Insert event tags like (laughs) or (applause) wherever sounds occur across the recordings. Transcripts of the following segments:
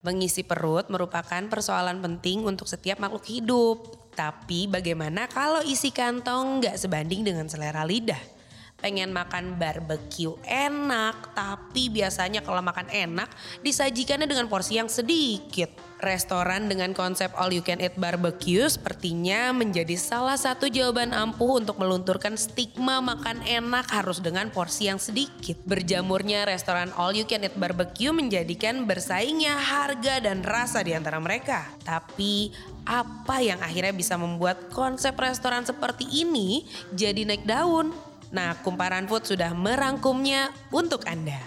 Mengisi perut merupakan persoalan penting untuk setiap makhluk hidup. Tapi bagaimana kalau isi kantong nggak sebanding dengan selera lidah? Pengen makan barbeque enak, tapi biasanya kalau makan enak disajikannya dengan porsi yang sedikit. Restoran dengan konsep all you can eat barbecue sepertinya menjadi salah satu jawaban ampuh untuk melunturkan stigma makan enak harus dengan porsi yang sedikit. Berjamurnya restoran all you can eat barbecue menjadikan bersaingnya harga dan rasa di antara mereka. Tapi apa yang akhirnya bisa membuat konsep restoran seperti ini jadi naik daun? Nah, Kumparan Food sudah merangkumnya untuk Anda.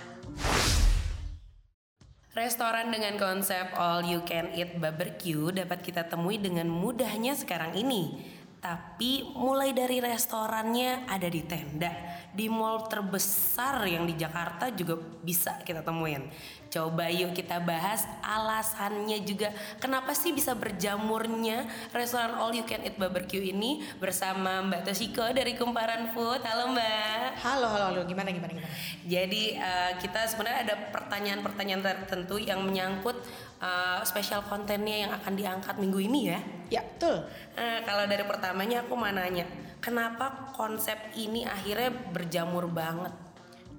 Restoran dengan konsep all you can eat barbecue dapat kita temui dengan mudahnya sekarang ini. Tapi mulai dari restorannya ada di tenda, di mall terbesar yang di Jakarta juga bisa kita temuin. Coba yuk kita bahas alasannya juga kenapa sih bisa berjamurnya restoran all you can eat barbecue ini bersama Mbak Toshiko dari Kumparan Food. Halo Mbak. Halo, halo, halo. Gimana, gimana, gimana? Jadi uh, kita sebenarnya ada pertanyaan-pertanyaan tertentu yang menyangkut uh, spesial kontennya yang akan diangkat minggu ini ya. Ya, betul. Uh, kalau dari pertamanya aku mau nanya, kenapa konsep ini akhirnya berjamur banget?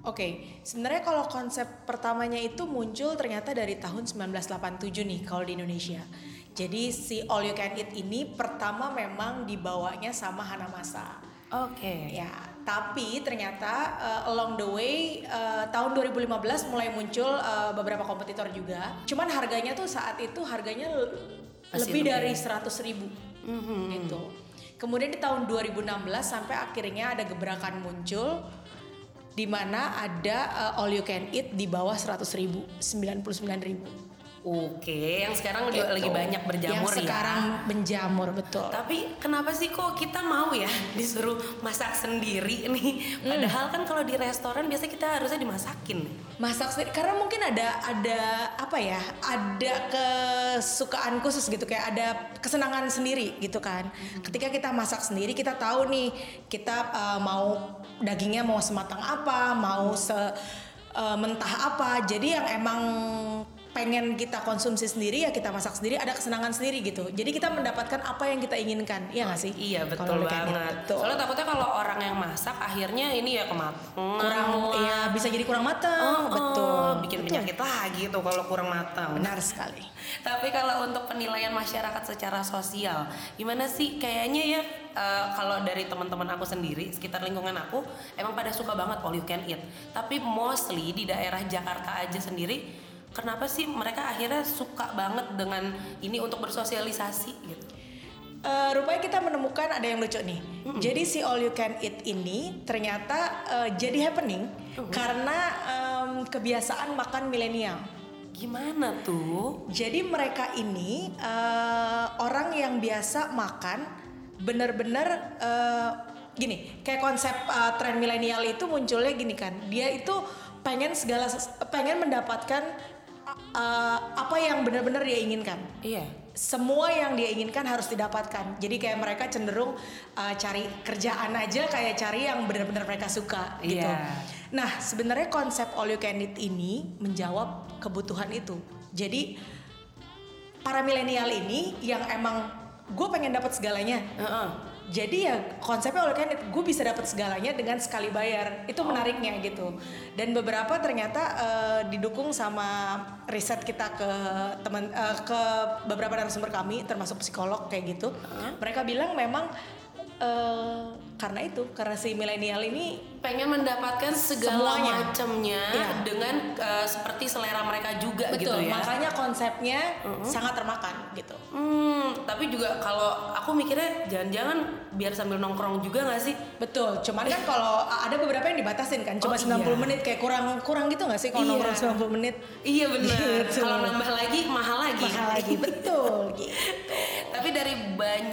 Oke, okay. sebenarnya kalau konsep pertamanya itu muncul ternyata dari tahun 1987 nih kalau di Indonesia. Jadi si All You Can Eat ini pertama memang dibawanya sama Hanamasa. Oke. Okay. Ya, tapi ternyata uh, along the way uh, tahun 2015 mulai muncul uh, beberapa kompetitor juga. Cuman harganya tuh saat itu harganya Masih lebih dari 100 ribu mm -hmm. gitu. Kemudian di tahun 2016 sampai akhirnya ada gebrakan muncul di mana ada uh, all you can eat di bawah 100 ribu, 99 ribu. Oke, yang sekarang juga lagi banyak berjamur yang ya. sekarang menjamur betul. Tapi kenapa sih kok kita mau ya (laughs) disuruh masak sendiri nih? Hmm. Padahal kan kalau di restoran biasa kita harusnya dimasakin. Masak sendiri karena mungkin ada ada apa ya? Ada kesukaan khusus gitu kayak ada kesenangan sendiri gitu kan. Hmm. Ketika kita masak sendiri kita tahu nih kita uh, mau dagingnya mau sematang apa, mau se uh, mentah apa. Jadi yang emang pengen kita konsumsi sendiri ya kita masak sendiri ada kesenangan sendiri gitu. Jadi kita mendapatkan apa yang kita inginkan iya nggak sih? Iya betul banget. Betul. soalnya takutnya kalau orang yang masak akhirnya ini ya kematang kurang iya bisa jadi kurang matang. Oh, betul. bikin betul. penyakit lagi tuh kalau kurang matang. Benar sekali. (laughs) Tapi kalau untuk penilaian masyarakat secara sosial gimana sih? Kayaknya ya uh, kalau dari teman-teman aku sendiri sekitar lingkungan aku emang pada suka banget all you can eat. Tapi mostly di daerah Jakarta aja sendiri kenapa sih mereka akhirnya suka banget dengan ini untuk bersosialisasi gitu Uh, rupanya kita menemukan ada yang lucu nih. Mm-hmm. Jadi si all you can eat ini ternyata uh, jadi happening mm-hmm. karena um, kebiasaan makan milenial. Gimana tuh? Jadi mereka ini uh, orang yang biasa makan bener-bener uh, gini, kayak konsep uh, tren milenial itu munculnya gini kan. Dia itu pengen segala pengen mendapatkan uh, apa yang benar-benar dia inginkan. Iya. Semua yang dia inginkan harus didapatkan. Jadi kayak mereka cenderung uh, cari kerjaan aja kayak cari yang benar-benar mereka suka gitu. Iya. Nah, sebenarnya konsep all you can eat ini menjawab kebutuhan itu. Jadi para milenial ini yang emang gue pengen dapat segalanya. Uh -uh jadi ya konsepnya oleh kan gue bisa dapat segalanya dengan sekali bayar itu oh. menariknya gitu dan beberapa ternyata uh, didukung sama riset kita ke teman uh, ke beberapa narasumber kami termasuk psikolog kayak gitu uh. mereka bilang memang uh, karena itu karena si milenial ini pengen mendapatkan segala macamnya ya. dengan uh, seperti selera mereka juga Betul, gitu ya makanya konsepnya uh -huh. sangat termakan gitu hmm, tapi juga kalau aku mikirnya jangan-jangan biar sambil nongkrong juga gak sih betul cuman kan kalau ada beberapa yang dibatasin kan cuma oh, 90 iya. menit kayak kurang kurang gitu gak sih kalau iya. nongkrong 90 menit iya benar (laughs) gitu. kalau nambah lagi mahal lagi mahal lagi betul (laughs) gitu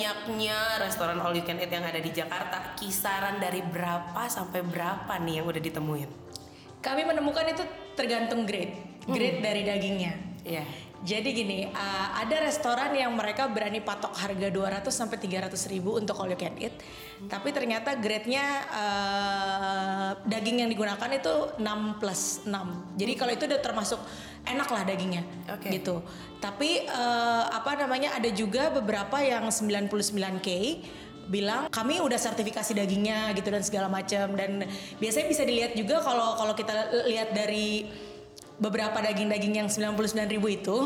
banyaknya restoran all you can eat yang ada di Jakarta kisaran dari berapa sampai berapa nih yang udah ditemuin? Kami menemukan itu tergantung grade, grade hmm. dari dagingnya. Iya. Jadi gini, uh, ada restoran yang mereka berani patok harga 200 sampai 300 ribu untuk all you can eat. Tapi ternyata grade-nya uh, daging yang digunakan itu 6 plus 6. Jadi kalau itu udah termasuk enak lah dagingnya. Oke. Gitu. Tapi uh, apa namanya ada juga beberapa yang 99K bilang kami udah sertifikasi dagingnya gitu dan segala macam dan biasanya bisa dilihat juga kalau kalau kita lihat dari beberapa daging-daging yang 99 ribu itu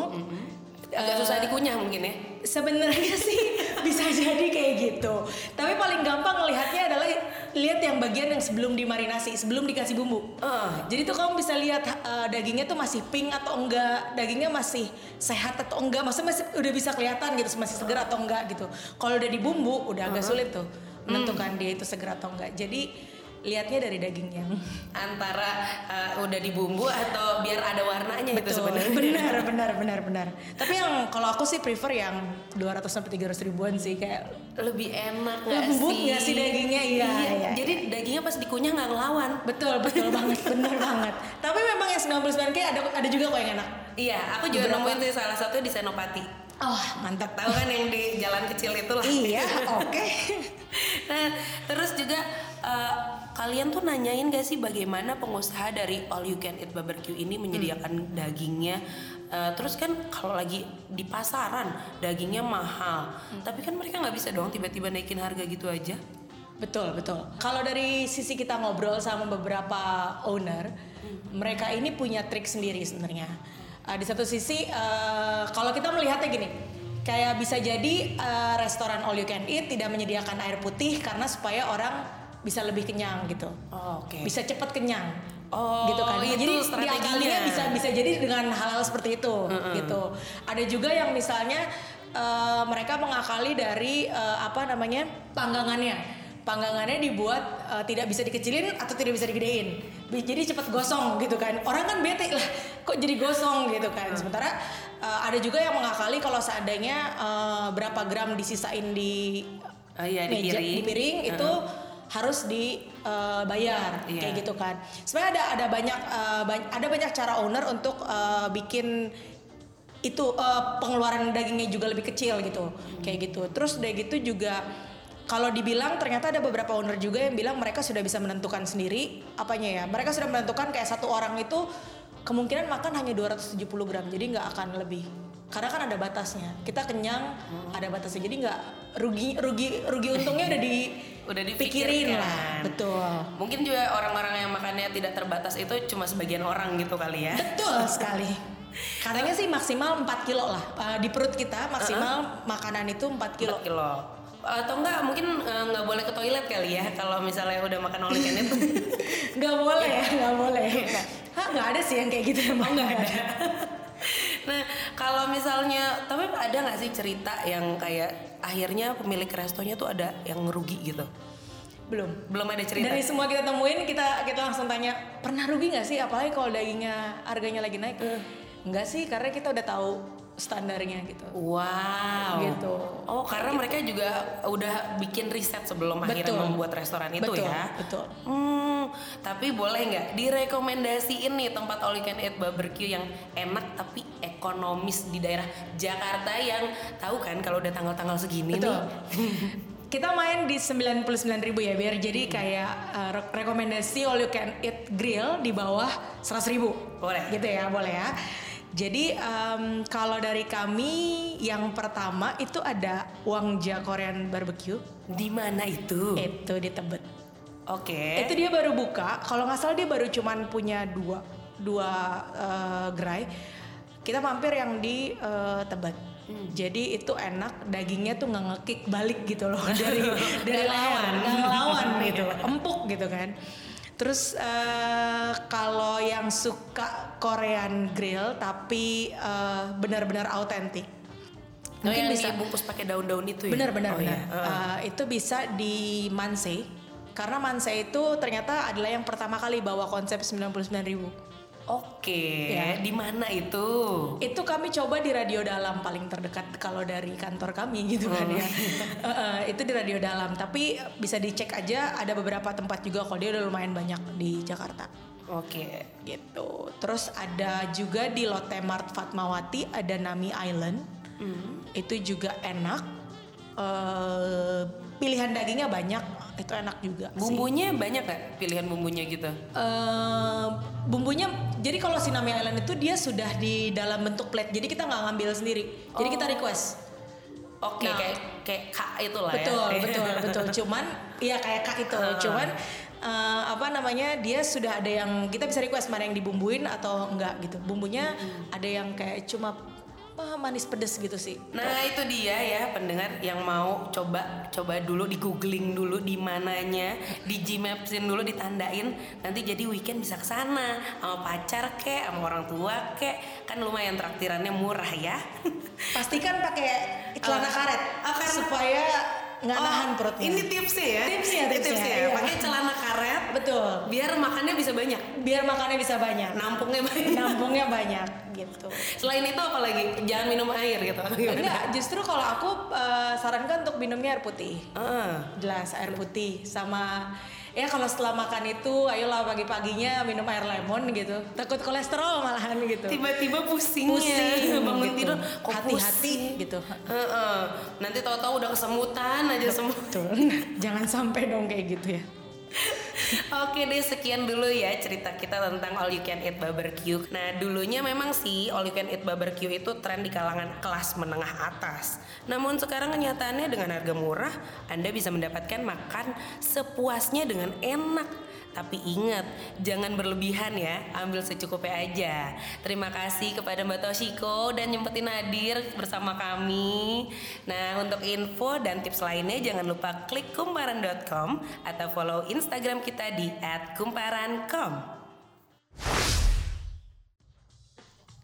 Agak susah dikunyah mungkin ya. sebenarnya (laughs) sih bisa jadi kayak gitu. Tapi paling gampang ngelihatnya adalah lihat yang bagian yang sebelum dimarinasi sebelum dikasih bumbu. Ah. jadi tuh kamu bisa lihat uh, dagingnya tuh masih pink atau enggak dagingnya masih sehat atau enggak. Maksudnya masih udah bisa kelihatan gitu masih segar atau enggak gitu. Kalau udah dibumbu udah agak sulit tuh menentukan dia itu segar atau enggak. Jadi lihatnya dari dagingnya (laughs) Antara uh, udah dibumbu atau biar ada warnanya itu Betul, sebenarnya. (laughs) benar, (laughs) benar, benar, benar. Tapi yang kalau aku sih prefer yang 200 sampai 300 ribuan sih kayak Lebih enak Lembut sih? nggak sih dagingnya? Iya, iya, Jadi dagingnya pas dikunyah nggak ngelawan. betul, betul banget, benar banget. Tapi memang yang 99 kayak ada ada juga kok yang enak. Iya, aku juga Beberapa- nemuin tuh salah satu di Senopati. Oh, mantap. Tahu kan yang di jalan kecil itu lah. Iya, oke. Nah, terus juga eh, kalian tuh nanyain gak sih bagaimana pengusaha dari All You Can Eat Barbecue ini menyediakan dagingnya? Eh, terus kan kalau lagi di pasaran dagingnya mahal, tapi kan mereka nggak bisa dong tiba-tiba naikin harga gitu aja. Betul, betul. Kalau dari sisi kita ngobrol sama beberapa owner, mereka ini punya trik sendiri sebenarnya. Uh, di satu sisi, uh, kalau kita melihatnya gini, kayak bisa jadi uh, restoran all you can eat tidak menyediakan air putih karena supaya orang bisa lebih kenyang gitu, Oh, Oke. bisa cepat kenyang. Oh, gitu kan. itu jadi strateginya. diakalinya bisa bisa jadi dengan hal-hal seperti itu gitu. Ada juga yang misalnya eh, mereka mengakali dari eh, apa namanya panggangannya. Panggangannya dibuat eh, tidak bisa dikecilin atau tidak bisa digedein. Jadi cepat gosong gitu kan. Orang kan bete lah, kok jadi gosong gitu kan. Sementara eh, ada juga yang mengakali kalau seandainya eh, berapa gram disisain di Oh iya, di meja piring. di piring itu harus dibayar Iya. kayak gitu kan. Sebenarnya ada ada banyak eh, bany- ada banyak cara owner untuk eh, bikin itu eh, pengeluaran dagingnya juga lebih kecil gitu kayak gitu. Terus udah gitu juga kalau dibilang ternyata ada beberapa owner juga yang bilang mereka sudah bisa menentukan sendiri apanya ya. Mereka sudah menentukan kayak satu orang itu kemungkinan makan hanya 270 gram jadi nggak akan lebih karena kan ada batasnya. Kita kenyang ada batasnya. Jadi nggak rugi rugi rugi untungnya udah di (laughs) Udah pikirin dipikirkan. lah betul. Mungkin juga orang-orang yang makannya tidak terbatas itu cuma sebagian orang gitu kali ya. betul (laughs) sekali. Katanya sih maksimal 4 kilo lah Eh, di perut kita maksimal makanan itu 4 kilo. 4 kilo. Atau enggak mungkin eh, nggak boleh ke toilet kali ya kalau misalnya udah makan you can eat. nggak boleh ya nggak boleh. (laughs) Nggak ada sih yang kayak gitu emang. Nggak ada. Nah, kalau misalnya, tapi ada nggak sih cerita yang kayak akhirnya pemilik restonya tuh ada yang ngerugi gitu? belum Belum ada cerita. dari semua kita temuin kita kita langsung tanya pernah rugi nggak sih apalagi kalau dagingnya harganya lagi naik Enggak sih karena kita udah tahu standarnya gitu Wow. Gitu. Oh, karena mereka juga udah bikin riset sebelum akhirnya Betul. membuat restoran itu betul ya. betul Hmm, tapi boleh nggak direkomendasiin nih tempat all you can eat barbecue yang enak tapi ekonomis di daerah Jakarta yang tahu kan kalau udah tanggal-tanggal segini Betul. nih. (laughs) Kita main di 99.000 ribu ya biar jadi kayak uh, re- rekomendasi all you can eat grill di bawah 100.000 ribu. Boleh. Gitu ya, boleh ya. Jadi em, kalau dari kami yang pertama itu ada Wangja Korean Barbecue. Di mana itu? Itu di Tebet. Oke. Itu dia baru buka. Kalau nggak salah dia baru cuman punya dua dua eh, gerai. Kita mampir yang di eh, Tebet. Jadi itu enak, dagingnya tuh nggak ngekik balik gitu loh (laughs) dari dari ngelawan. nggak ngelawan gitu, (laughs) empuk gitu kan. Terus eh, kalau yang suka Korean grill tapi eh, benar-benar autentik, Oh, mungkin bisa dibungkus pakai daun-daun itu ya? Benar benar Oh, benar. iya. Uh, itu bisa di Manse. Karena Manse itu ternyata adalah yang pertama kali bawa konsep 99.000 ribu. Oke, Ya. di mana itu? Itu kami coba di radio dalam paling terdekat kalau dari kantor kami gitu kan ya. (laughs) Uh, uh, itu di radio dalam. Tapi bisa dicek aja ada beberapa tempat juga kalau dia udah lumayan banyak di Jakarta. Oke. gitu. Terus ada juga di Lotte Mart Fatmawati ada Nami Island. Itu juga enak. Eh, pilihan dagingnya banyak, itu enak juga. sih. Bumbunya banyak gak pilihan bumbunya gitu? Eh, bumbunya jadi kalau si Nami Island itu dia sudah di dalam bentuk plate. Jadi kita nggak ngambil sendiri. Jadi kita request. Oke, Nah. kayak kayak kak itu lah betul ya. betul (laughs) betul cuman iya kayak kak itu cuman eh, apa namanya dia sudah ada yang kita bisa request mana yang dibumbuin atau enggak gitu bumbunya ada yang kayak cuma ah, manis pedes gitu sih Nah itu dia ya pendengar yang mau coba coba dulu di googling dulu di mananya di Gmapsin dulu ditandain nanti jadi weekend bisa ke sana sama pacar kek sama orang tua kek kan lumayan traktirannya murah ya. (laughs) pastikan pakai celana Oh. karet karena- supaya nggak nahan Oh, perutnya Ini tipsnya ya. Tipsnya, tipsnya, ya. iya. Pakai celana karet betul biar makannya bisa banyak, biar makannya bisa banyak nampungnya banyak. nampungnya banyak (laughs) gitu Selain itu apa lagi? Jangan minum air gitu. gimana? enggak justru kalau aku eh, sarankan untuk minumnya air putih Ah. gelas air putih sama ya kalau setelah makan itu ayolah pagi-paginya minum air lemon gitu takut kolesterol malahan gitu Tiba-tiba pusingnya pusing bangun gitu. tidur kok hati-hati pusing? gitu Heeh. Nanti tahu-tahu udah kesemutan aja semua. (laughs) Jangan sampai dong kayak gitu ya Oke deh sekian dulu ya cerita kita tentang all you can eat barbecue. Nah dulunya memang sih all you can eat barbecue itu tren di kalangan kelas menengah atas. Namun sekarang kenyataannya dengan harga murah Anda bisa mendapatkan makan sepuasnya dengan enak. Tapi ingat, jangan berlebihan ya, ambil secukupnya aja. Terima kasih kepada Mbak Toshiko dan nyempetin hadir bersama kami. Nah, untuk info dan tips lainnya jangan lupa klik kumparan.com atau follow Instagram kita di @kumparan.com.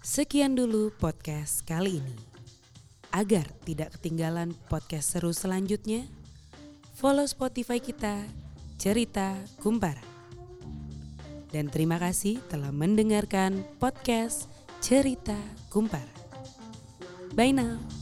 Sekian dulu podcast kali ini. Agar tidak ketinggalan podcast seru selanjutnya, follow Spotify kita, Cerita Kumparan. Dan terima kasih telah mendengarkan podcast Cerita Kumparan. Bye now.